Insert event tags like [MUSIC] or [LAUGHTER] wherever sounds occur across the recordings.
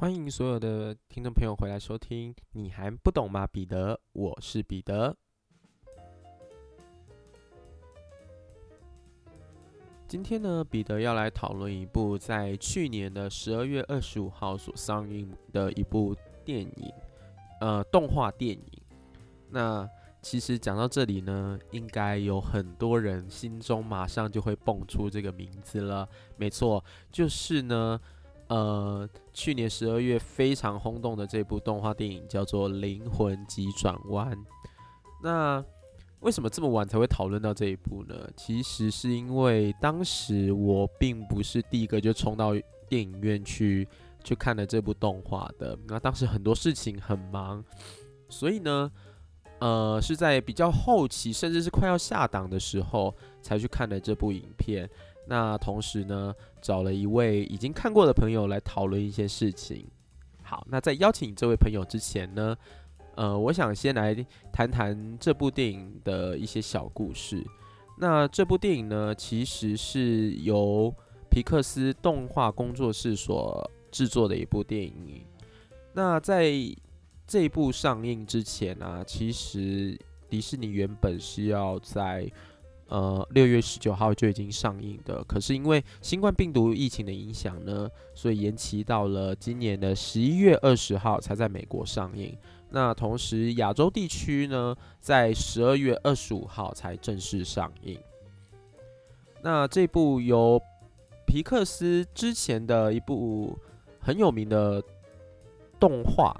欢迎所有的听众朋友回来收听。你还不懂吗，彼得？我是彼得。今天呢，彼得要来讨论一部在去年的十二月二十五号所上映的一部电影，呃，动画电影。那其实讲到这里呢，应该有很多人心中马上就会蹦出这个名字了。没错，就是呢，呃，去年十二月非常轰动的这部动画电影叫做《灵魂急转弯》。那为什么这么晚才会讨论到这一部呢？其实是因为当时我并不是第一个就冲到电影院去去看了这部动画的。那当时很多事情很忙，所以呢，呃，是在比较后期，甚至是快要下档的时候才去看的这部影片。那同时呢，找了一位已经看过的朋友来讨论一些事情。好，那在邀请这位朋友之前呢？呃，我想先来谈谈这部电影的一些小故事。那这部电影呢，其实是由皮克斯动画工作室所制作的一部电影。那在这部上映之前啊，其实迪士尼原本是要在呃六月十九号就已经上映的，可是因为新冠病毒疫情的影响呢，所以延期到了今年的十一月二十号才在美国上映。那同时，亚洲地区呢，在十二月二十五号才正式上映。那这部由皮克斯之前的一部很有名的动画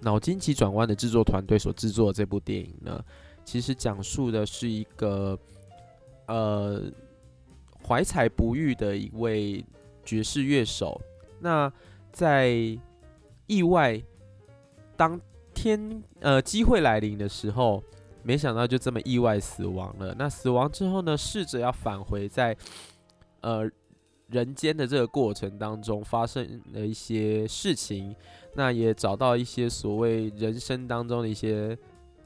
《脑筋急转弯》的制作团队所制作的这部电影呢，其实讲述的是一个呃怀才不遇的一位爵士乐手。那在意外。当天呃机会来临的时候，没想到就这么意外死亡了。那死亡之后呢，试着要返回在呃人间的这个过程当中发生了一些事情，那也找到一些所谓人生当中的一些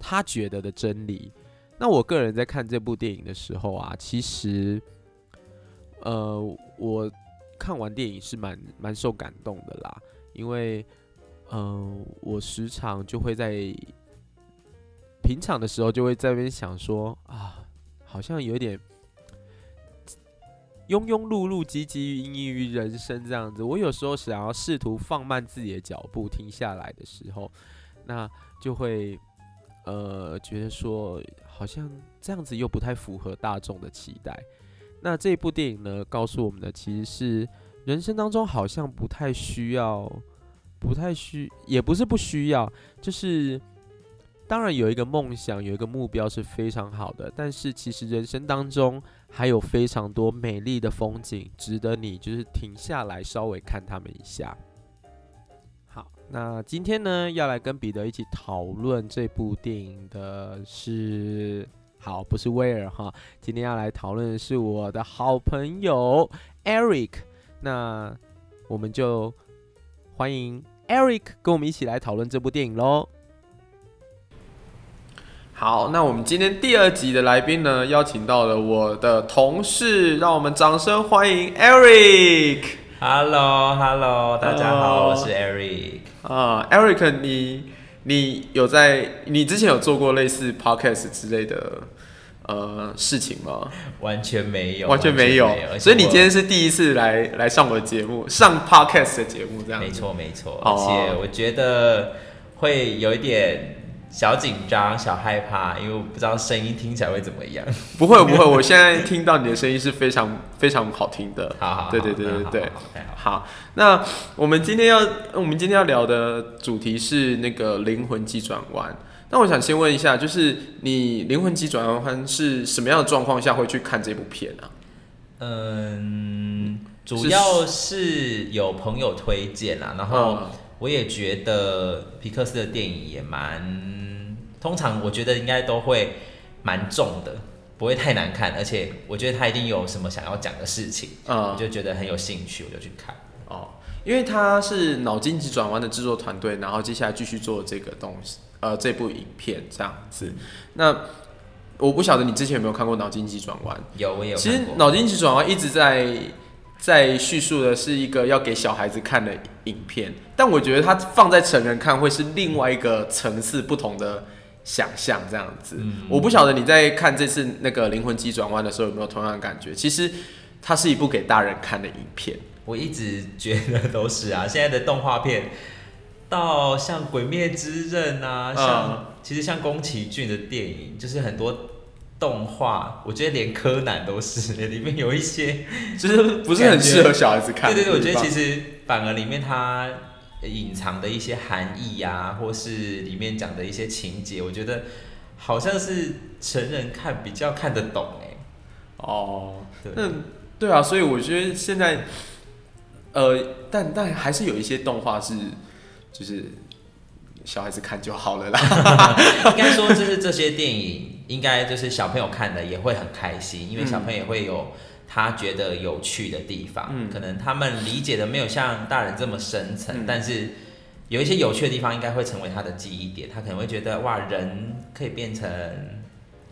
他觉得的真理。那我个人在看这部电影的时候啊，其实呃我看完电影是蛮蛮受感动的啦，因为。嗯，我时常就会在平常的时候就会在那边想说啊，好像有点庸庸碌碌、汲汲营营于人生这样子。我有时候想要试图放慢自己的脚步，停下来的时候，那就会呃觉得说，好像这样子又不太符合大众的期待。那这部电影呢，告诉我们的其实是人生当中好像不太需要。不太需，也不是不需要，就是当然有一个梦想，有一个目标是非常好的。但是其实人生当中还有非常多美丽的风景，值得你就是停下来稍微看他们一下。好，那今天呢要来跟彼得一起讨论这部电影的是，好，不是威尔哈，今天要来讨论的是我的好朋友 Eric。那我们就欢迎。Eric 跟我们一起来讨论这部电影喽。好，那我们今天第二集的来宾呢，邀请到了我的同事，让我们掌声欢迎 Eric。Hello，Hello，大家好，我是 Eric。啊，Eric，你你有在你之前有做过类似 Podcast 之类的？呃，事情吗？完全没有，完全没有。所以你今天是第一次来来上我的节目，上 podcast 的节目，这样。没错，没错。而且我觉得会有一点小紧张、小害怕，因为我不知道声音听起来会怎么样。[LAUGHS] 不会，不会。我现在听到你的声音是非常非常好听的。好好，对对对对对。好，那我们今天要我们今天要聊的主题是那个灵魂急转弯。那我想先问一下，就是你灵魂急转弯是什么样的状况下会去看这部片呢？嗯，主要是有朋友推荐啊，然后我也觉得皮克斯的电影也蛮，通常我觉得应该都会蛮重的，不会太难看，而且我觉得他一定有什么想要讲的事情，嗯我就觉得很有兴趣，我就去看。哦，因为他是脑筋急转弯的制作团队，然后接下来继续做这个东西。呃，这部影片这样子，那我不晓得你之前有没有看过《脑筋急转弯》？有，我有。其实《脑筋急转弯》一直在在叙述的是一个要给小孩子看的影片，但我觉得它放在成人看会是另外一个层次不同的想象，这样子。我不晓得你在看这次那个灵魂急转弯的时候有没有同样的感觉？其实它是一部给大人看的影片。我一直觉得都是啊，现在的动画片到像《鬼灭之刃》啊，像其实像宫崎骏的电影，就是很多。动画，我觉得连柯南都是，[LAUGHS] 里面有一些 [LAUGHS] 就是不是很适合小孩子看。对对对，我觉得其实反而里面它隐藏的一些含义呀，或是里面讲的一些情节，我觉得好像是成人看比较看得懂哎。哦，那对啊，所以我觉得现在，呃，但但还是有一些动画是就是小孩子看就好了啦。[LAUGHS] 应该说，就是这些电影。应该就是小朋友看的也会很开心，因为小朋友也会有他觉得有趣的地方，可能他们理解的没有像大人这么深层，但是有一些有趣的地方应该会成为他的记忆点，他可能会觉得哇，人可以变成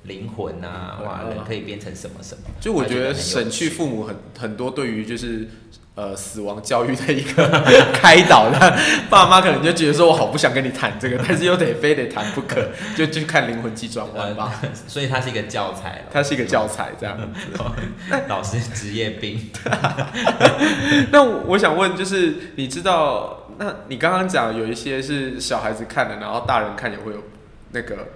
灵魂啊，哇，人可以变成什么什么，就我觉得省去父母很很多对于就是。呃，死亡教育的一个开导的 [LAUGHS] 爸妈可能就觉得说，我好不想跟你谈这个，[LAUGHS] 但是又得非得谈不可，就就看《灵魂急转弯》吧。所以它是一个教材它是一个教材这样子。[LAUGHS] 老师职业病。那我想问，就是你知道，那你刚刚讲有一些是小孩子看的，然后大人看也会有那个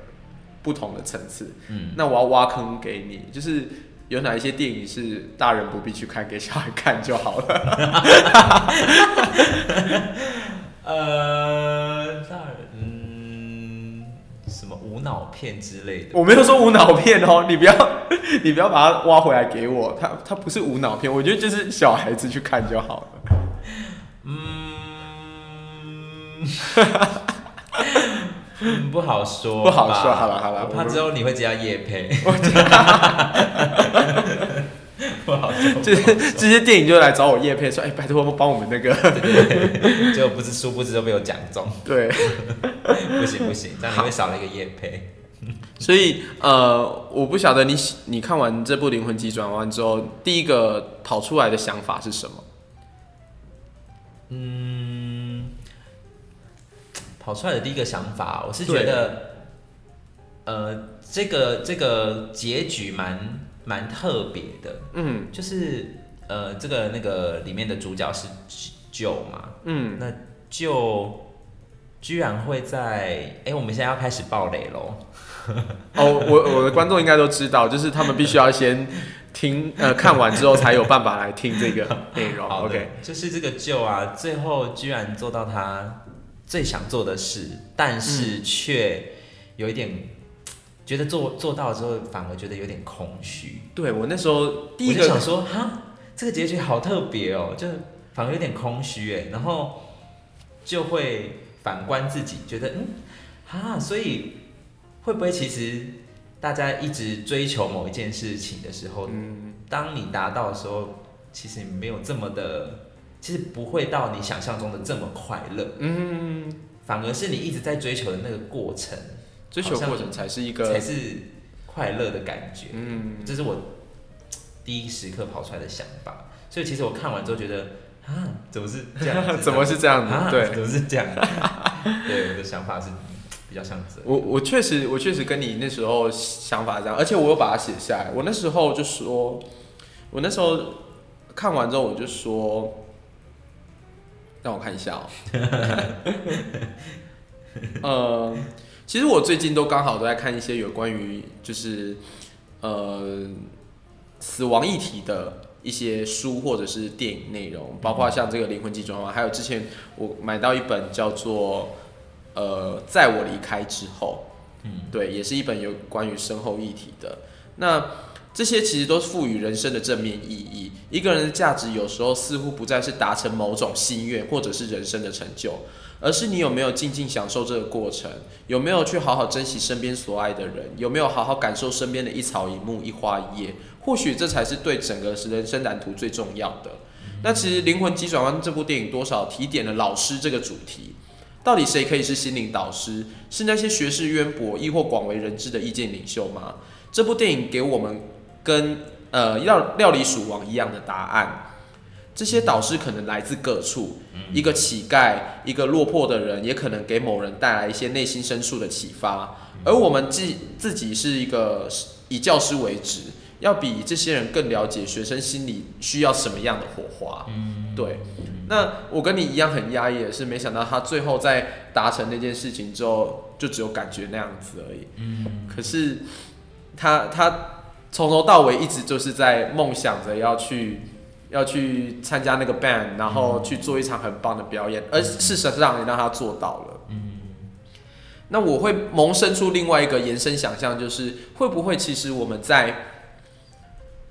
不同的层次。嗯。那我要挖坑给你，就是。有哪一些电影是大人不必去看，给小孩看就好了？[LAUGHS] 呃，大人，嗯，什么无脑片之类的？我没有说无脑片哦，你不要，[LAUGHS] 你不要把它挖回来给我。它它不是无脑片，我觉得就是小孩子去看就好了。嗯。[LAUGHS] 嗯，不好说，不好说。好了好了，我怕之后你会接到叶配。[LAUGHS] 不好说。这这些电影就来找我叶配，说：“哎，拜托帮我们那个。”结果不知殊不知都被我讲中。[LAUGHS] 对，不行不行，这样你会少了一个叶配。所以呃，我不晓得你你看完这部《灵魂急转弯》之后，第一个跑出来的想法是什么？嗯。跑出来的第一个想法，我是觉得，呃，这个这个结局蛮蛮特别的，嗯，就是呃，这个那个里面的主角是舅嘛，嗯，那舅居然会在，哎，我们现在要开始爆雷喽，哦，我我的观众应该都知道，就是他们必须要先听，呃，[LAUGHS] 看完之后才有办法来听这个内容，OK，就是这个舅啊，最后居然做到他。最想做的事，但是却有一点觉得做做到之后，反而觉得有点空虚。对我那时候第一个想说，哈，这个结局好特别哦，就反而有点空虚哎，然后就会反观自己，觉得嗯，哈，所以会不会其实大家一直追求某一件事情的时候，嗯，当你达到的时候，其实没有这么的。其实不会到你想象中的这么快乐，嗯，反而是你一直在追求的那个过程，追求过程才是一个才是快乐的感觉，嗯，这是我第一时刻跑出来的想法。所以其实我看完之后觉得，啊，怎么是这样？[LAUGHS] 怎么是这样子？对，怎么是这样？对，我的想法是比较像这。我我确实我确实跟你那时候想法这样，而且我有把它写下来。我那时候就说，我那时候看完之后我就说。让我看一下哦。[LAUGHS] 呃，其实我最近都刚好都在看一些有关于就是呃死亡议题的一些书或者是电影内容，包括像这个《灵魂急转弯》，还有之前我买到一本叫做呃《在我离开之后》，嗯，对，也是一本有关于身后议题的。那这些其实都是赋予人生的正面意义。一个人的价值有时候似乎不再是达成某种心愿，或者是人生的成就，而是你有没有静静享受这个过程，有没有去好好珍惜身边所爱的人，有没有好好感受身边的一草一木、一花一叶。或许这才是对整个人生蓝图最重要的。那其实《灵魂急转弯》这部电影多少提点了老师这个主题。到底谁可以是心灵导师？是那些学识渊博亦或广为人知的意见领袖吗？这部电影给我们。跟呃料料理鼠王一样的答案，这些导师可能来自各处，一个乞丐，一个落魄的人，也可能给某人带来一些内心深处的启发。而我们自自己是一个以教师为职，要比这些人更了解学生心里需要什么样的火花。对。那我跟你一样很压抑的是，没想到他最后在达成那件事情之后，就只有感觉那样子而已。嗯。可是他他从头到尾一直就是在梦想着要去。要去参加那个 band，然后去做一场很棒的表演，而事实上也让他做到了。嗯，那我会萌生出另外一个延伸想象，就是会不会其实我们在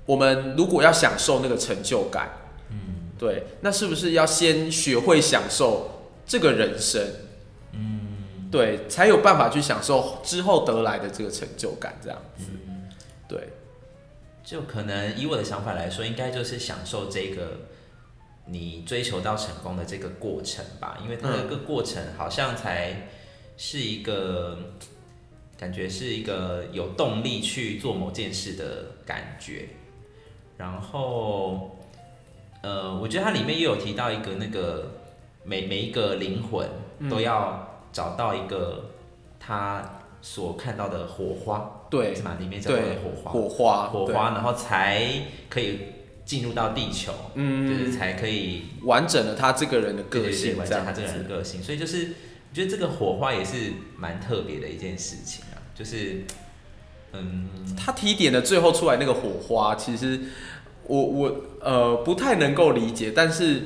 我们如果要享受那个成就感，嗯，对，那是不是要先学会享受这个人生？嗯，对，才有办法去享受之后得来的这个成就感，这样子，对。就可能以我的想法来说，应该就是享受这个你追求到成功的这个过程吧，因为它这个过程好像才是一个感觉是一个有动力去做某件事的感觉。然后，呃，我觉得它里面又有提到一个那个每每一个灵魂都要找到一个他所看到的火花。对，是嘛？里面叫做火花，火花，火花，然后才可以进入到地球，嗯，就是才可以完整了他这个人的个性，完整他这个人的个性。所以就是，我觉得这个火花也是蛮特别的一件事情啊。就是，嗯，他提点的最后出来那个火花，其实我我呃不太能够理解，但是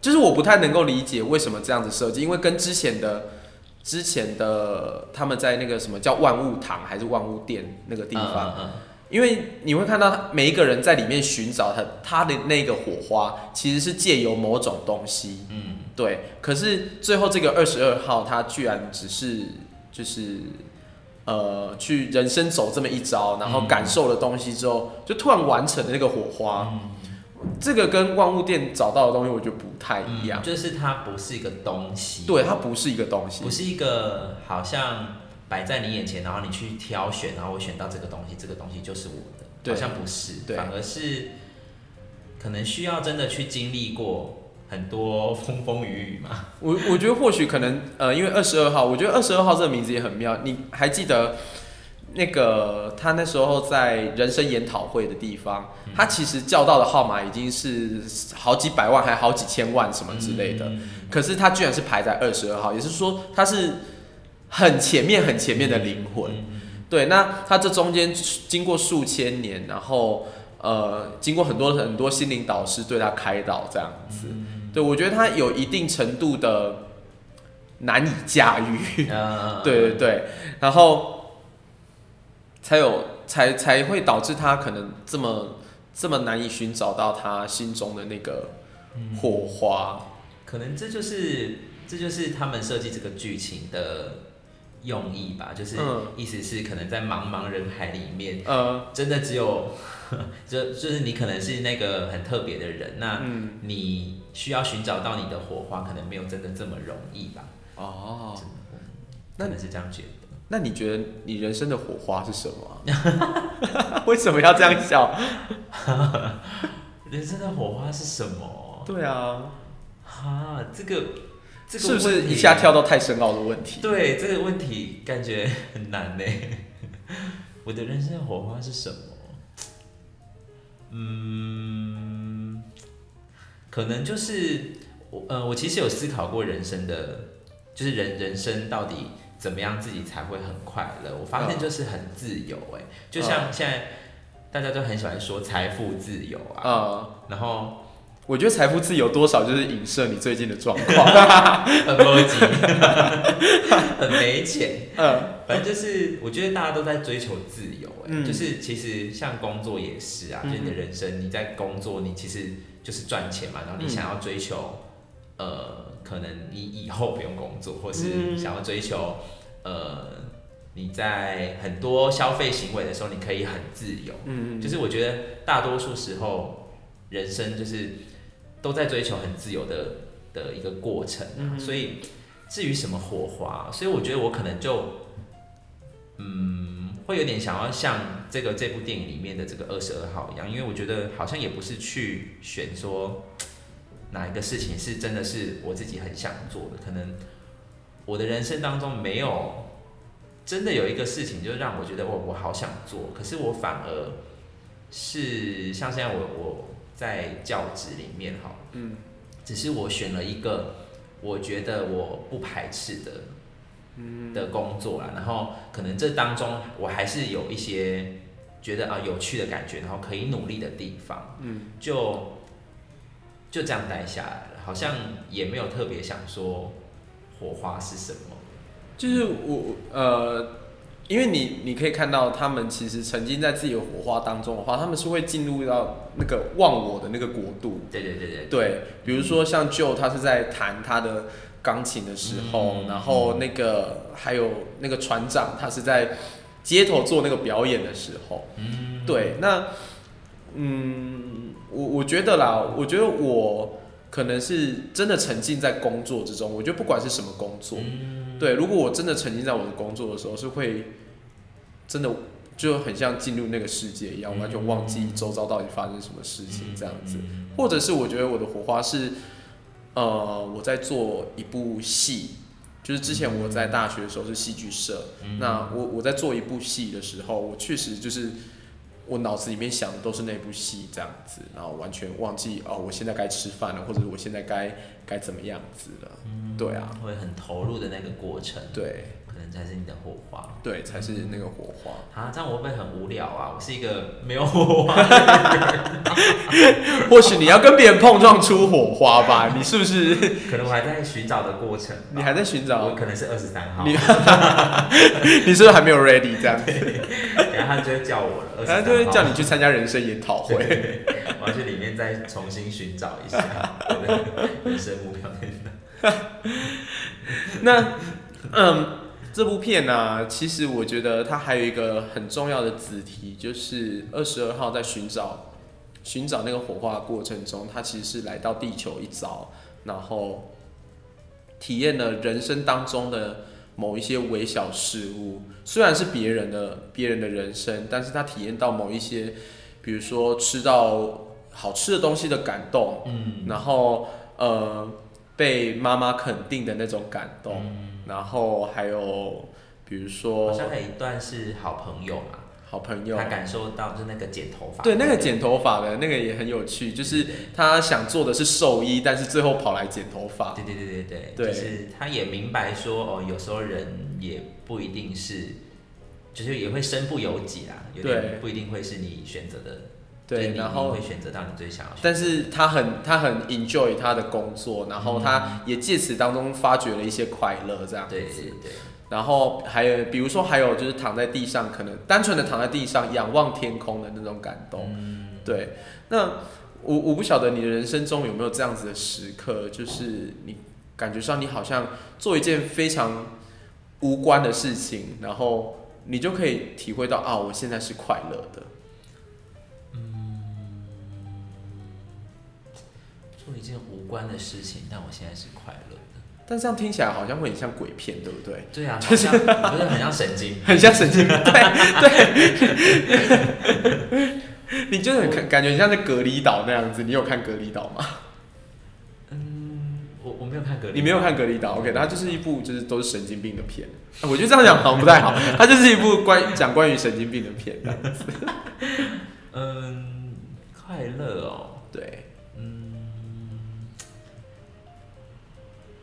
就是我不太能够理解为什么这样子设计，因为跟之前的。之前的他们在那个什么叫万物堂还是万物店那个地方，因为你会看到每一个人在里面寻找他他的那个火花，其实是借由某种东西，嗯，对。可是最后这个二十二号他居然只是就是呃去人生走这么一遭，然后感受了东西之后，就突然完成了那个火花。这个跟万物店找到的东西，我觉得不太一样。就是它不是一个东西，对，它不是一个东西，不是一个好像摆在你眼前，然后你去挑选，然后我选到这个东西，这个东西就是我的，好像不是，反而是可能需要真的去经历过很多风风雨雨嘛。我我觉得或许可能呃，因为二十二号，我觉得二十二号这个名字也很妙。你还记得？那个他那时候在人生研讨会的地方，他其实叫到的号码已经是好几百万，还好几千万什么之类的。可是他居然是排在二十二号，也是说他是很前面、很前面的灵魂。对，那他这中间经过数千年，然后呃，经过很多很多心灵导师对他开导，这样子。对我觉得他有一定程度的难以驾驭。[LAUGHS] 对对对，然后。才有才才会导致他可能这么这么难以寻找到他心中的那个火花，可能这就是这就是他们设计这个剧情的用意吧，就是意思是可能在茫茫人海里面，呃，真的只有 [LAUGHS] 就就是你可能是那个很特别的人，那你需要寻找到你的火花，可能没有真的这么容易吧？哦，那你是这样觉得。那你觉得你人生的火花是什么？[LAUGHS] 为什么要这样笑？[LAUGHS] 人生的火花是什么？对啊，哈，这个这个是不是一下跳到太深奥的问题？对，这个问题感觉很难呢。[LAUGHS] 我的人生的火花是什么？嗯，可能就是我呃，我其实有思考过人生的，就是人人生到底。怎么样自己才会很快乐？我发现就是很自由哎，就像现在大家都很喜欢说财富自由啊，然后我觉得财富自由多少就是影射你最近的状况，[LAUGHS] 很逻辑，[LAUGHS] 很没钱，嗯，反正就是我觉得大家都在追求自由哎，就是其实像工作也是啊，就你的人生你在工作，你其实就是赚钱嘛，然后你想要追求呃。可能你以后不用工作，或是想要追求，呃，你在很多消费行为的时候，你可以很自由。嗯就是我觉得大多数时候，人生就是都在追求很自由的的一个过程。嗯。所以至于什么火花，所以我觉得我可能就，嗯，会有点想要像这个这部电影里面的这个二十二号一样，因为我觉得好像也不是去选说。哪一个事情是真的是我自己很想做的？可能我的人生当中没有真的有一个事情，就让我觉得我我好想做，可是我反而是像现在我我在教职里面哈，嗯，只是我选了一个我觉得我不排斥的，嗯的工作啦，然后可能这当中我还是有一些觉得啊有趣的感觉，然后可以努力的地方，嗯，就。就这样待下来了，好像也没有特别想说火花是什么。就是我呃，因为你你可以看到他们其实曾经在自己的火花当中的话，他们是会进入到那个忘我的那个国度。对对对对。对，比如说像 Joe，他是在弹他的钢琴的时候，然后那个还有那个船长，他是在街头做那个表演的时候。嗯。对，那嗯。我我觉得啦，我觉得我可能是真的沉浸在工作之中。我觉得不管是什么工作，对，如果我真的沉浸在我的工作的时候，是会真的就很像进入那个世界一样，完全忘记周遭到底发生什么事情这样子。或者是我觉得我的火花是，呃，我在做一部戏，就是之前我在大学的时候是戏剧社，那我我在做一部戏的时候，我确实就是。我脑子里面想的都是那部戏这样子，然后完全忘记哦，我现在该吃饭了，或者我现在该该怎么样子了？对啊，会很投入的那个过程。对。才是你的火花，对，才是那个火花。啊，这样我会不会很无聊啊？我是一个没有火花的人。[LAUGHS] 或许你要跟别人碰撞出火花吧？你是不是？可能我还在寻找的过程。你还在寻找？我可能是二十三号。你 [LAUGHS] 你是不是还没有 ready？这样，然后他就会叫我了。他就会叫你去参加人生研讨会。我要去里面再重新寻找一下我的人生目标 [LAUGHS] 那嗯。这部片呢，其实我觉得它还有一个很重要的子题，就是二十二号在寻找寻找那个火化过程中，他其实是来到地球一遭，然后体验了人生当中的某一些微小事物，虽然是别人的别人的人生，但是他体验到某一些，比如说吃到好吃的东西的感动，嗯，然后呃被妈妈肯定的那种感动。然后还有，比如说，好像有一段是好朋友嘛，好朋友，他感受到就那个剪头发，对，那个剪头发的那个也很有趣，就是他想做的是兽医，但是最后跑来剪头发，对对对对对，就是他也明白说，哦，有时候人也不一定是，就是也会身不由己啦，有点不一定会是你选择的。对，然后会选择到你最想要。但是他很他很 enjoy 他的工作，然后他也借此当中发掘了一些快乐，这样子。对对对。然后还有，比如说还有就是躺在地上，可能单纯的躺在地上仰望天空的那种感动。嗯。对。那我我不晓得你的人生中有没有这样子的时刻，就是你感觉上你好像做一件非常无关的事情，然后你就可以体会到啊，我现在是快乐的。做一件无关的事情，但我现在是快乐的。但这样听起来好像会很像鬼片，对不对？对啊，就是不是很像神经，[LAUGHS] 很像神经。对 [LAUGHS] 对，[LAUGHS] 你就是很感感觉像在隔离岛那样子。你有看隔离岛吗？嗯，我我没有看隔离。你没有看隔离岛？OK，它就是一部就是都是神经病的片。我觉得这样讲好像不太好。它就是一部关讲关于神经病的片。嗯，快乐哦，对。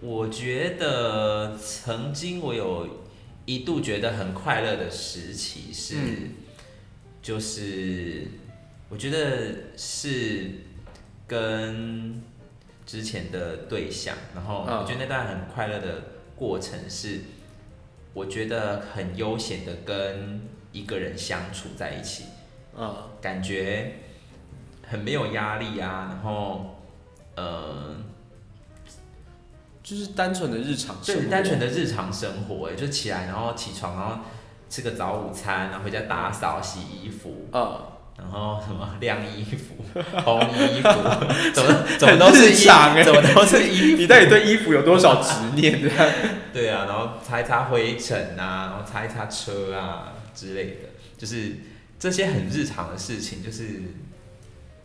我觉得曾经我有一度觉得很快乐的时期是，就是我觉得是跟之前的对象，然后我觉得那段很快乐的过程是，我觉得很悠闲的跟一个人相处在一起，嗯，感觉很没有压力啊，然后，嗯。就是单纯的日常，对，单纯的日常生活，哎，就起来，然后起床，然后吃个早午餐，然后回家打扫、洗衣服，嗯，然后什么晾衣服、[LAUGHS] 烘衣服，[LAUGHS] 怎么怎么都是衣常，怎么都是衣服？你到底对衣服有多少执念？对啊，然后擦一擦灰尘啊，然后擦一擦车啊之类的，就是这些很日常的事情，就是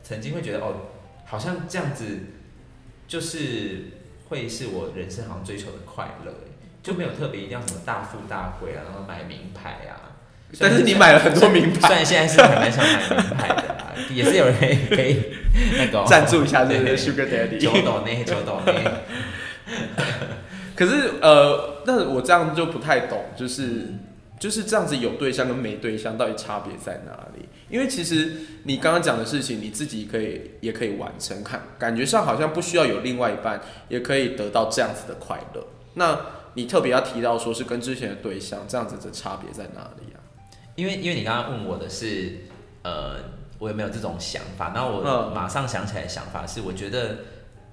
曾经会觉得哦，好像这样子。就是会是我人生好像追求的快乐，就没有特别一定要什么大富大贵啊，然后买名牌啊。但是你买了很多名牌，虽然现在是很蛮想买名牌的啦，也是有人可以那个赞助一下这个 Sugar Daddy，九斗内九斗内。可是呃，那我这样就不太懂，就是就是这样子有对象跟没对象到底差别在哪里？因为其实你刚刚讲的事情，你自己可以也可以完成，看感觉上好像不需要有另外一半，也可以得到这样子的快乐。那你特别要提到说是跟之前的对象这样子的差别在哪里啊？因为因为你刚刚问我的是，呃，我有没有这种想法？然后我马上想起来想法是，我觉得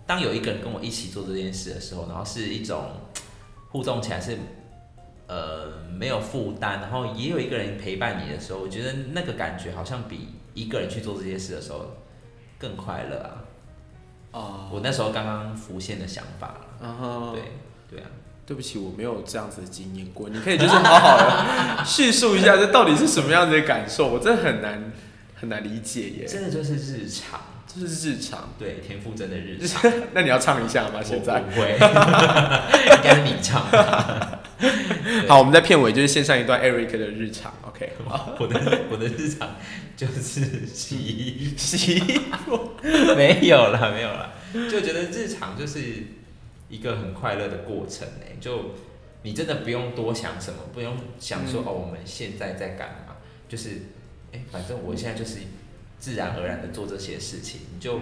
当有一个人跟我一起做这件事的时候，然后是一种互动起来是，呃，没有负担，然后也有一个人陪伴你的时候，我觉得那个感觉好像比一个人去做这些事的时候更快乐啊！哦，我那时候刚刚浮现的想法了，对对啊。对不起，我没有这样子的经验过。你可以就是好好的叙述一下，这到底是什么样子的感受？我真的很难很难理解耶。真的就是日常，就是日常。对，田馥甄的日常。[LAUGHS] 那你要唱一下吗？现在不会，[LAUGHS] 应该是你唱。好，我们在片尾就是献上一段 Eric 的日常。OK，好，[LAUGHS] 我的我的日常就是洗衣洗衣服，[LAUGHS] 没有了，没有了，就觉得日常就是。一个很快乐的过程呢，就你真的不用多想什么，不用想说哦，我们现在在干嘛？就是，哎，反正我现在就是自然而然的做这些事情，你就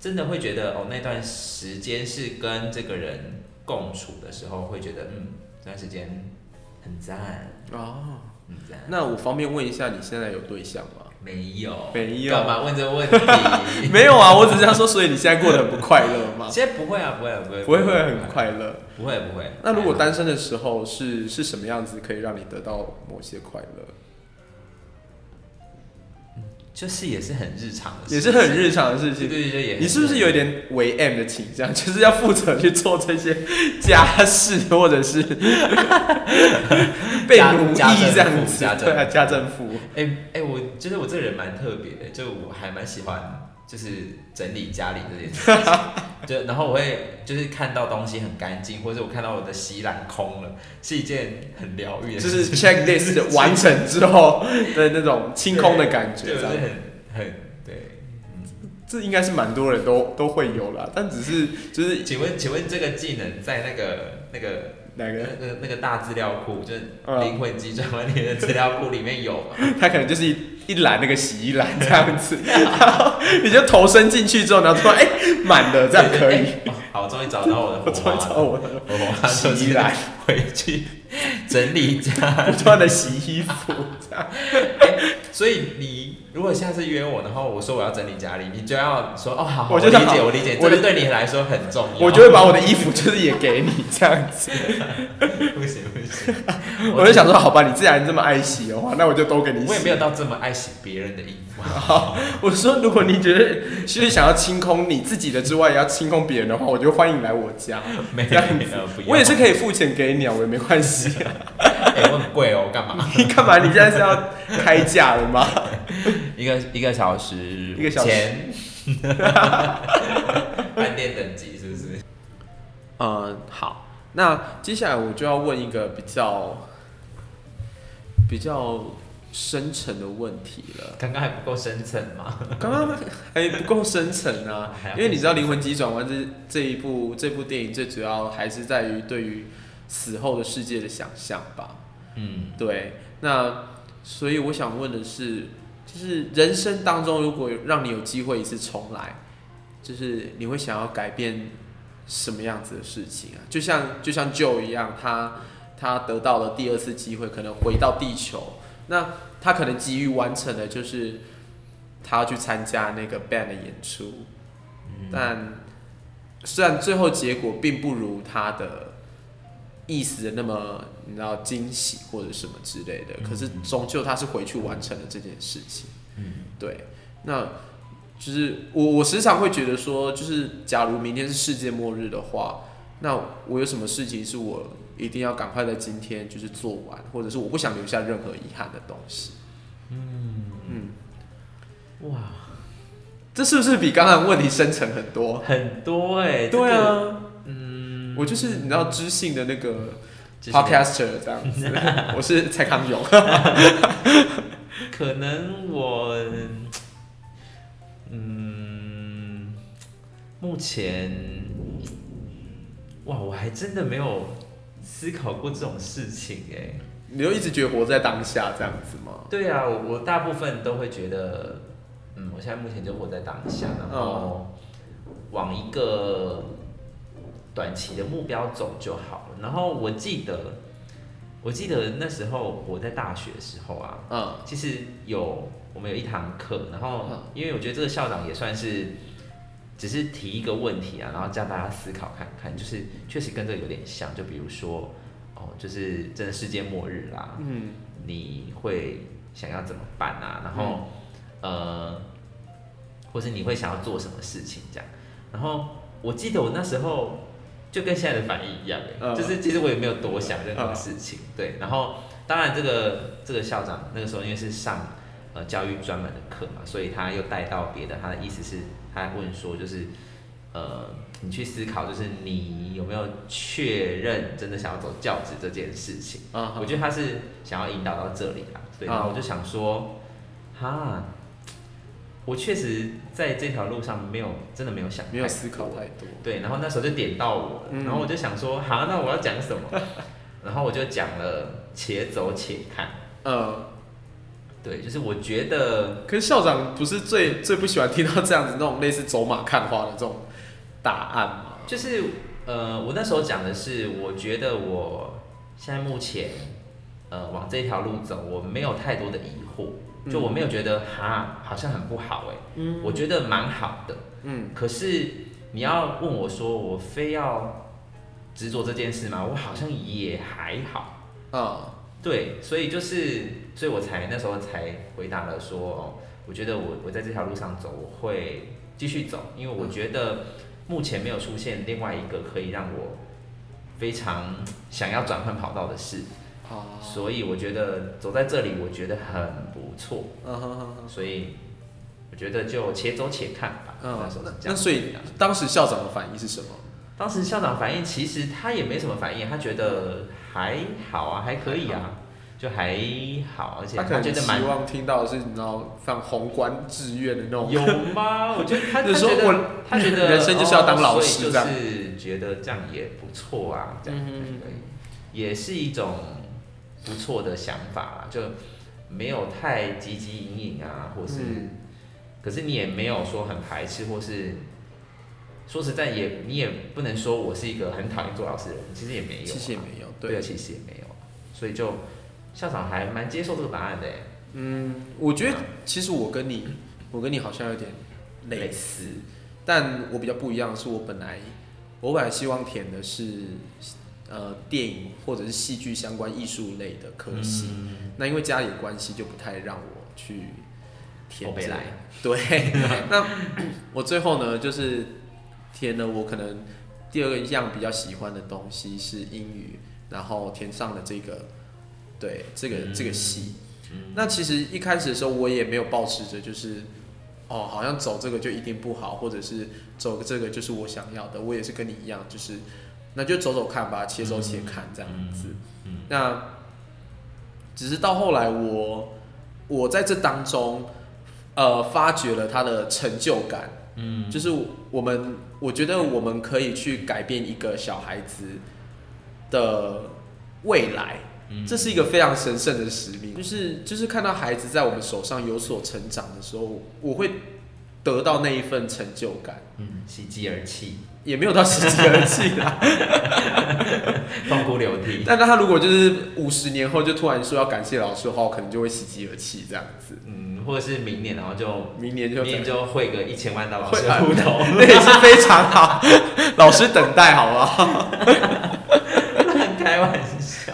真的会觉得哦，那段时间是跟这个人共处的时候，会觉得嗯，那段时间很赞哦，很赞。那我方便问一下，你现在有对象吗？没有，没有，干嘛问这个问题？[LAUGHS] 没有啊，我只是要说，所以你现在过得很不快乐吗？现在不会啊，不会，不会，不会，会很快乐，不会，不会。那如果单身的时候是是什么样子，可以让你得到某些快乐？就是也是很日常的，也是很日常的事情。对对对，你是不是有一点为 M 的倾向？[LAUGHS] 就是要负责去做这些家事，或者是 [LAUGHS] 被奴役这样子？对啊，家政妇。哎哎，我觉得我这个人蛮特别的，就我还蛮喜欢就是整理家里这件事情。[LAUGHS] 就然后我会就是看到东西很干净，或者我看到我的洗篮空了，是一件很疗愈的，就是 checklist 完成之后 [LAUGHS] 的那种清空的感觉，就是很很对，这应该是蛮多人都都会有啦，但只是就是，请问请问这个技能在那个那个。哪个？那个那个大资料库，就是灵魂机转管理的资料库里面有，[LAUGHS] 它可能就是一一栏那个洗衣篮这样子，[LAUGHS] 然后你就投身进去之后，然后突然哎满了，这样可以。好，终于找到我的，我 [LAUGHS] 终于找到我的洗衣篮，回去整理家，不断的洗衣服，这样。所以你如果下次约我，然后我说我要整理家里，你就要说哦好，我理解我理解，这个对你来说很重要。我就会把我的衣服就是也给你这样子。[LAUGHS] 不行不行，我就想说好吧，你既然这么爱洗的话，那我就都给你洗。我也没有到这么爱洗别人的衣服。好，[LAUGHS] 我说如果你觉得就是想要清空你自己的之外，也要清空别人的话，我就欢迎来我家。[LAUGHS] 这样子，我也是可以付钱给你啊，我也没关系。哎，我很贵哦，干嘛？你干嘛？你现在是要开价了吗？一个一个小时，一个小时，[LAUGHS] 饭店等级是不是？嗯，好。那接下来我就要问一个比较比较深层的问题了。刚刚还不够深层吗？刚刚还不够深层啊，[LAUGHS] 因为你知道《灵魂急转弯》这这一部这部电影最主要还是在于对于死后的世界的想象吧。嗯，对。那所以我想问的是，就是人生当中如果让你有机会一次重来，就是你会想要改变？什么样子的事情啊？就像就像 Joe 一样，他他得到了第二次机会，可能回到地球。那他可能急于完成的，就是他要去参加那个 band 的演出。但虽然最后结果并不如他的意思的那么你知道惊喜或者什么之类的，可是终究他是回去完成了这件事情。嗯，对，那。就是我，我时常会觉得说，就是假如明天是世界末日的话，那我有什么事情是我一定要赶快在今天就是做完，或者是我不想留下任何遗憾的东西。嗯嗯，哇，这是不是比刚刚问题深层很多？很多哎，对啊，嗯，我就是你知道知性的那个 podcaster 这样子，[LAUGHS] 我是蔡康永。可能我，嗯，目前，哇，我还真的没有思考过这种事情哎。你就一直觉得活在当下这样子吗？对啊，我我大部分都会觉得，嗯，我现在目前就活在当下，然后往一个短期的目标走就好了。然后我记得，我记得那时候我在大学的时候啊，嗯，其实有我们有一堂课，然后因为我觉得这个校长也算是只是提一个问题啊，然后叫大家思考看看，就是确实跟这个有点像，就比如说。哦，就是真的世界末日啦，嗯，你会想要怎么办啊？然后，呃，或是你会想要做什么事情这样？然后我记得我那时候就跟现在的反应一样，就是其实我也没有多想任何事情，对。然后，当然这个这个校长那个时候因为是上呃教育专门的课嘛，所以他又带到别的，他的意思是他问说就是。呃，你去思考，就是你有没有确认真的想要走教职这件事情？啊，我觉得他是想要引导到这里啊。对，然后我就想说，哈，我确实在这条路上没有真的没有想，没有思考太多。对，然后那时候就点到我，然后我就想说，好，那我要讲什么？[LAUGHS] 然后我就讲了，且走且看。嗯，对，就是我觉得，可是校长不是最最不喜欢听到这样子那种类似走马看花的这种。答案吗，就是呃，我那时候讲的是，我觉得我现在目前呃往这条路走，我没有太多的疑惑，就我没有觉得哈好像很不好哎，嗯，我觉得蛮好的，嗯，可是你要问我说我非要执着这件事吗？我好像也还好，啊，对，所以就是，所以我才那时候才回答了说，哦，我觉得我我在这条路上走，我会继续走，因为我觉得。目前没有出现另外一个可以让我非常想要转换跑道的事，所以我觉得走在这里，我觉得很不错。所以我觉得就且走且看吧。那那所以当时校长的反应是什么？当时校长反应其实他也没什么反应，他觉得还好啊，还可以啊。就还好，而且他可能希望听到的是你知道像宏观志愿的那种。有吗？我觉得他 [LAUGHS] 他觉得他觉得人生就是要当老师，就是觉得这样也不错啊，这样可以，也是一种不错的想法啦，就没有太汲汲营营啊，或是，可是你也没有说很排斥，或是说实在也你也不能说我是一个很讨厌做老师的人，其实也没有，其实也没有，对，其实也没有，所以就。校长还蛮接受这个答案的，嗯，我觉得其实我跟你，我跟你好像有点类似，但我比较不一样，是我本来我本来希望填的是呃电影或者是戏剧相关艺术类的科系，那因为家里关系就不太让我去填对，[LAUGHS] 那我最后呢就是填了我可能第二个一样比较喜欢的东西是英语，然后填上了这个。对这个这个戏，那其实一开始的时候我也没有抱持着就是，哦，好像走这个就一定不好，或者是走这个就是我想要的。我也是跟你一样，就是那就走走看吧，且走且看这样子。那只是到后来我我在这当中，呃，发掘了他的成就感。嗯，就是我们我觉得我们可以去改变一个小孩子的未来。这是一个非常神圣的使命，就是就是看到孩子在我们手上有所成长的时候，我会得到那一份成就感。嗯，喜极而泣，也没有到喜极而泣啦，[LAUGHS] 痛哭流涕。但他如果就是五十年后就突然说要感谢老师的话，我可能就会喜极而泣这样子。嗯，或者是明年，然后就明年就明年就汇个一千万到老师户头，那也是非常好。老师等待，好不好？开玩笑。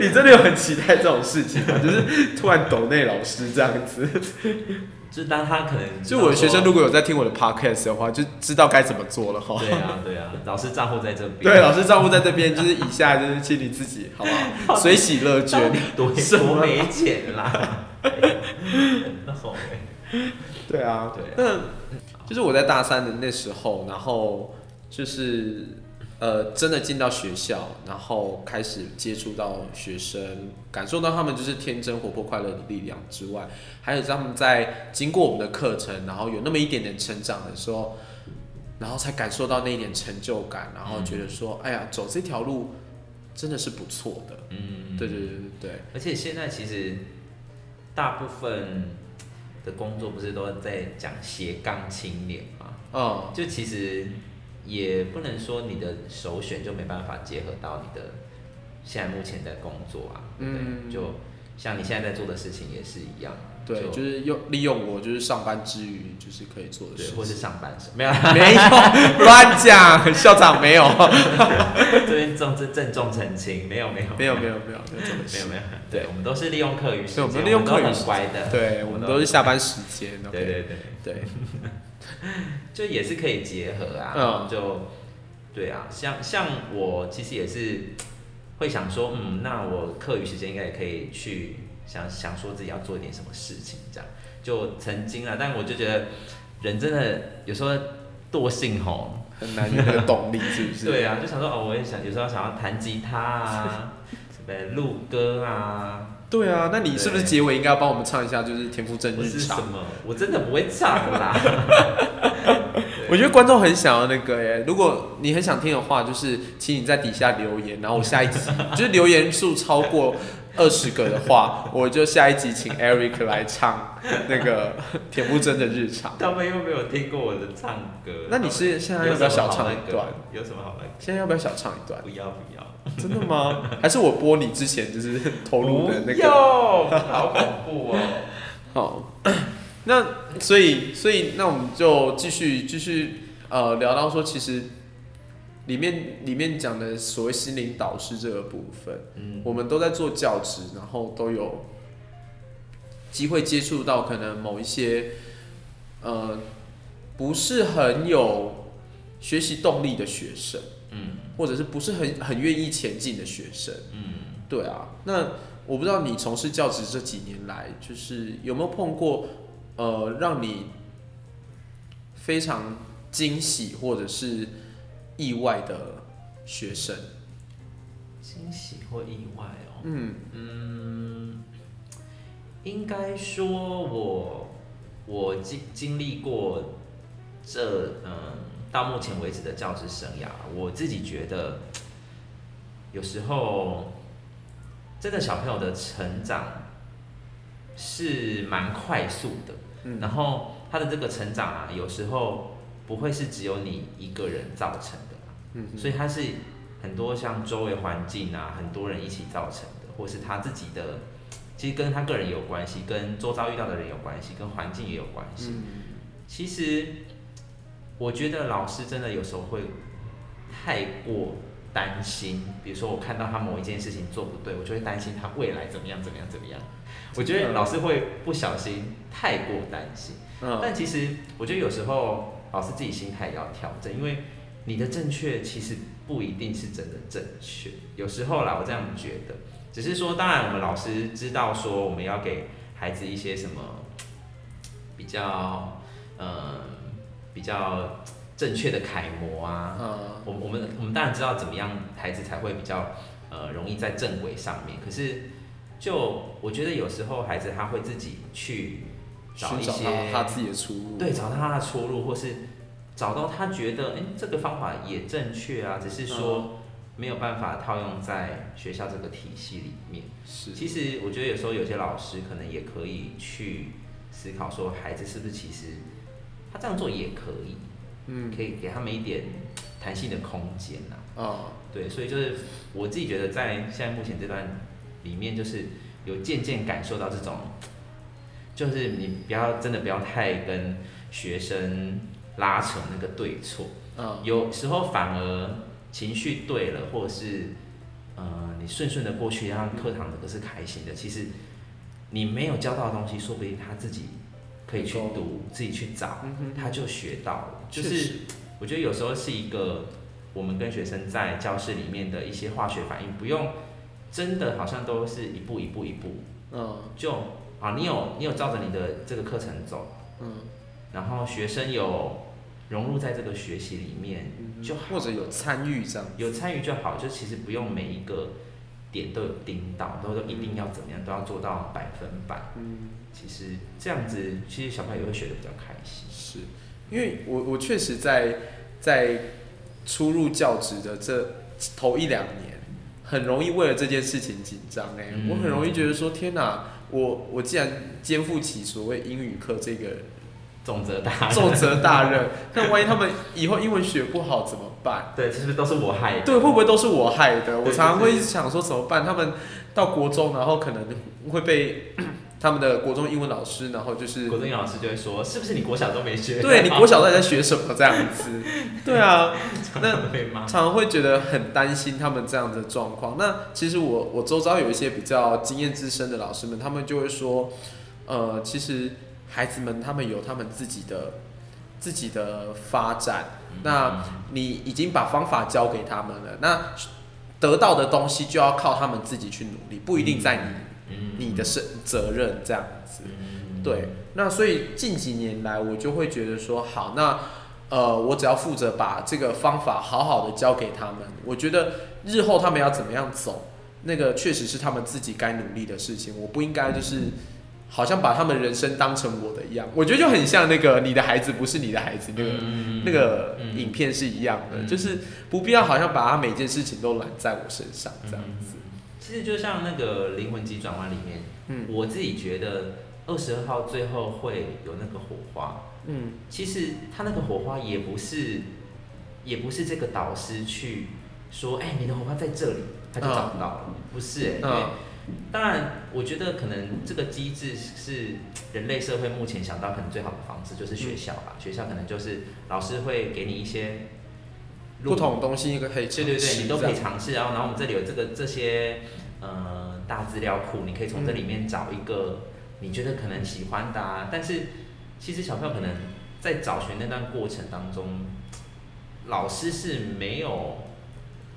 你真的有很期待这种事情吗？就是突然抖内老师这样子，就当他可能，就我的学生如果有在听我的 podcast 的话，就知道该怎么做了哈。对啊，对啊，老师账户在这边。对，老师账户在这边，就是以下就是请你自己，好不好？[LAUGHS] 随喜乐捐，多多没钱啦。对啊，对。那就是我在大三的那时候，然后就是呃，真的进到学校，然后开始接触到学生，感受到他们就是天真、活泼、快乐的力量之外，还有他们在经过我们的课程，然后有那么一点点成长的时候，然后才感受到那一点成就感，然后觉得说，哎呀，走这条路真的是不错的。嗯，对对对对对。而且现在其实大部分的工作不是都在讲斜杠青年嘛？哦，就其实。也不能说你的首选就没办法结合到你的现在目前的工作啊嗯。就像你现在在做的事情也是一样对就是用利用我就是上班之余就是可以做的事或是上班 [LAUGHS] 没有没有乱讲校长没有。[LAUGHS] 这边重郑重澄清没有没有。没有没有没有没有没有对。我们都是利用课余时间利用课余时间的对我们都是下班时间对对对。对。就也是可以结合啊，就对啊，像像我其实也是会想说，嗯，那我课余时间应该也可以去想想说自己要做一点什么事情，这样就曾经啊，但我就觉得人真的有时候惰性吼很难有那个动力，是不是？[LAUGHS] 对啊，就想说哦，我也想有时候想要弹吉他啊，[LAUGHS] 什么录歌啊。对啊，那你是不是结尾应该要帮我们唱一下，就是田馥甄日常？什么？我真的不会唱啦。[LAUGHS] 我觉得观众很想要那个耶，如果你很想听的话，就是请你在底下留言，然后我下一集就是留言数超过二十个的话，[LAUGHS] 我就下一集请 Eric 来唱那个田馥甄的日常。他们又没有听过我的唱歌，那你是现在要不要小唱一段？有什么好来？现在要不要小唱一段？不要不要。真的吗？[LAUGHS] 还是我播你之前就是 [LAUGHS] 投入的那个？好恐怖哦！[LAUGHS] 好，[COUGHS] 那所以所以那我们就继续继续呃聊到说，其实里面里面讲的所谓心灵导师这个部分，嗯，我们都在做教职，然后都有机会接触到可能某一些呃不是很有学习动力的学生。嗯，或者是不是很很愿意前进的学生，嗯，对啊，那我不知道你从事教职这几年来，就是有没有碰过呃让你非常惊喜或者是意外的学生？惊喜或意外哦，嗯嗯，应该说我我经经历过这嗯。到目前为止的教师生涯，我自己觉得，有时候真的小朋友的成长是蛮快速的，嗯，然后他的这个成长啊，有时候不会是只有你一个人造成的，嗯，所以他是很多像周围环境啊，很多人一起造成的，或是他自己的，其实跟他个人有关系，跟周遭遇到的人有关系，跟环境也有关系，其实。我觉得老师真的有时候会太过担心，比如说我看到他某一件事情做不对，我就会担心他未来怎么样怎么样怎么样。我觉得老师会不小心太过担心，但其实我觉得有时候老师自己心态也要调整，因为你的正确其实不一定是真的正确。有时候啦，我这样觉得，只是说，当然我们老师知道说我们要给孩子一些什么比较，嗯。比较正确的楷模啊，嗯，我我们我们当然知道怎么样孩子才会比较呃容易在正轨上面。可是就我觉得有时候孩子他会自己去找一些他自己的出路，对，找到他的出路，或是找到他觉得哎这个方法也正确啊，只是说没有办法套用在学校这个体系里面。是，其实我觉得有时候有些老师可能也可以去思考说孩子是不是其实。他这样做也可以，嗯，可以给他们一点弹性的空间呐。哦，对，所以就是我自己觉得，在现在目前这段里面，就是有渐渐感受到这种，就是你不要真的不要太跟学生拉扯那个对错。嗯，有时候反而情绪对了，或者是呃你顺顺的过去，让课堂整个是开心的。其实你没有教到的东西，说不定他自己。可以去读，自己去找，他就学到了。就是我觉得有时候是一个我们跟学生在教室里面的一些化学反应，不用真的好像都是一步一步一步。嗯，就啊，你有你有照着你的这个课程走，嗯，然后学生有融入在这个学习里面就好，或者有参与这样，有参与就好，就其实不用每一个点都有盯到，都都一定要怎么样，都要做到百分百。嗯，其实这样子，其实小朋友也会学的比较开心。是因为我我确实在在初入教职的这头一两年，很容易为了这件事情紧张哎，嗯我很容易觉得说天哪，我我既然肩负起所谓英语课这个重责大任重责大任，[LAUGHS] 那万一他们以后英文学不好怎么办？对，是不是都是我害的？对，会不会都是我害的？我常常会想说怎么办？他们到国中，然后可能会被他们的国中英文老师，然后就是国中英语老师就会说，是不是你国小都没学？对你国小到底在学什么这样子？[LAUGHS] 对啊，那常。常常会觉得很担心他们这样的状况。那其实我我周遭有一些比较经验资深的老师们，他们就会说，呃，其实孩子们他们有他们自己的自己的发展，那你已经把方法教给他们了，那得到的东西就要靠他们自己去努力，不一定在你嗯你的责责任这样子。嗯。对，那所以近几年来，我就会觉得说，好，那呃，我只要负责把这个方法好好的教给他们，我觉得日后他们要怎么样走，那个确实是他们自己该努力的事情，我不应该就是好像把他们人生当成我的一样，我觉得就很像那个你的孩子不是你的孩子那个、嗯。那个嗯影片是一样的，嗯。就是不必要好像把他每件事情都揽在我身上这样子。其实就像那个灵魂急转弯里面，嗯。我自己觉得二十二号最后会有那个火花。嗯。其实他那个火花也不是，也不是这个导师去说，哎、你的火花在这里，他就找不到了，不是哎、因为嗯当然，我觉得可能这个机制是人类社会目前想到可能最好的方式，就是学校吧。学校可能就是老师会给你一些路不同的东西一个可以对对对，你都可以尝试。然后，然后我们这里有这个这些呃大资料库，你可以从这里面找一个你觉得可能喜欢的啊。但是其实小朋友可能在找寻那段过程当中，老师是没有，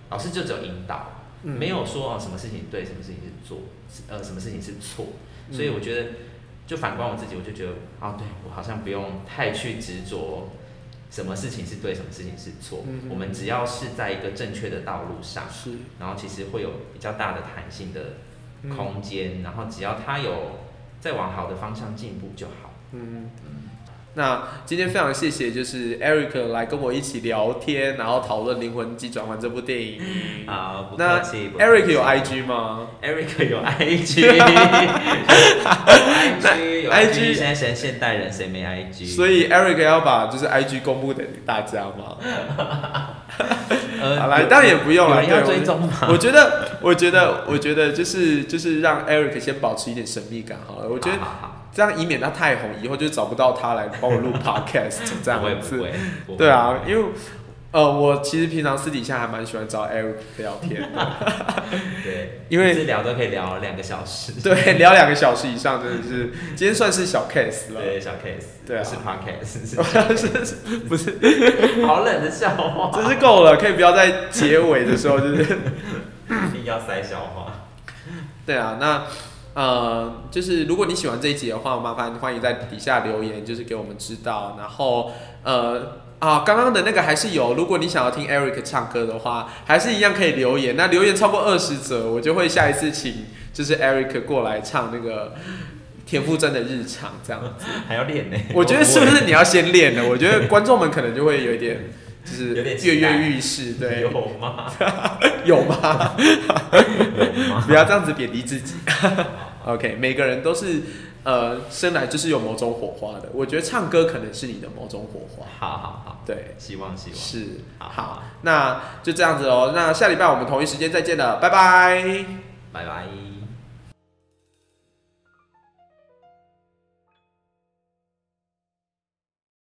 老师就只有引导，嗯没有说哦什么事情对，什么事情是做，呃什么事情是错。嗯所以我觉得，就反观我自己，我就觉得啊，对我好像不用太去执着什么事情是对，什么事情是错。嗯我们只要是在一个正确的道路上，是然后其实会有比较大的弹性的嗯空间，然后只要他有在往好的方向进步就好。嗯，那今天非常谢谢，就是 Eric 来跟我一起聊天，然后讨论《灵魂急转弯》这部电影。好，不那 Eric 有 IG 吗？Eric 有 IG，[LAUGHS] [LAUGHS] 有 IG 有 IG IG，现在现现代人谁没 IG？所以 Eric 要把就是 IG 公布给大家吗？呃好来，当然也不用了。要追踪吗？我觉得，我觉得，我觉得就是就是让 Eric 先保持一点神秘感好了。我觉得这样以免他太红，以后就找不到他来帮我录 [LAUGHS] Podcast 这样子。对啊，因为呃，我其实平常私底下还蛮喜欢找 Eric 聊天的，[LAUGHS] 对，因为聊都可以聊两个小时。对聊两个小时以上，真的是今天算是小 case 了。对，小 case，对啊不是 podcast，是是 [LAUGHS] 不是？是好冷的笑话，真是够了，可以不要在结尾的时候就是。一定要塞笑话。对啊，那呃，就是如果你喜欢这一集的话，麻烦欢迎在底下留言，就是给我们知道。然后呃啊，刚刚的那个还是有，如果你想要听 Eric 唱歌的话，还是一样可以留言。那留言超过二十则，我就会下一次请就是 Eric 过来唱那个田馥甄的日常这样子。[LAUGHS] 还要练呢。我觉得是不是你要先练呢？我觉得观众们可能就会有一点。就是跃跃欲试，对，[LAUGHS] [LAUGHS] 有吗？有吗？有吗？不要这样子贬低自己。[LAUGHS] OK，每个人都是呃生来就是有某种火花的。我觉得唱歌可能是你的某种火花。好好好，对，希望希望。是好好，那就这样子哦。那下礼拜我们同一时间再见了，拜拜。拜拜。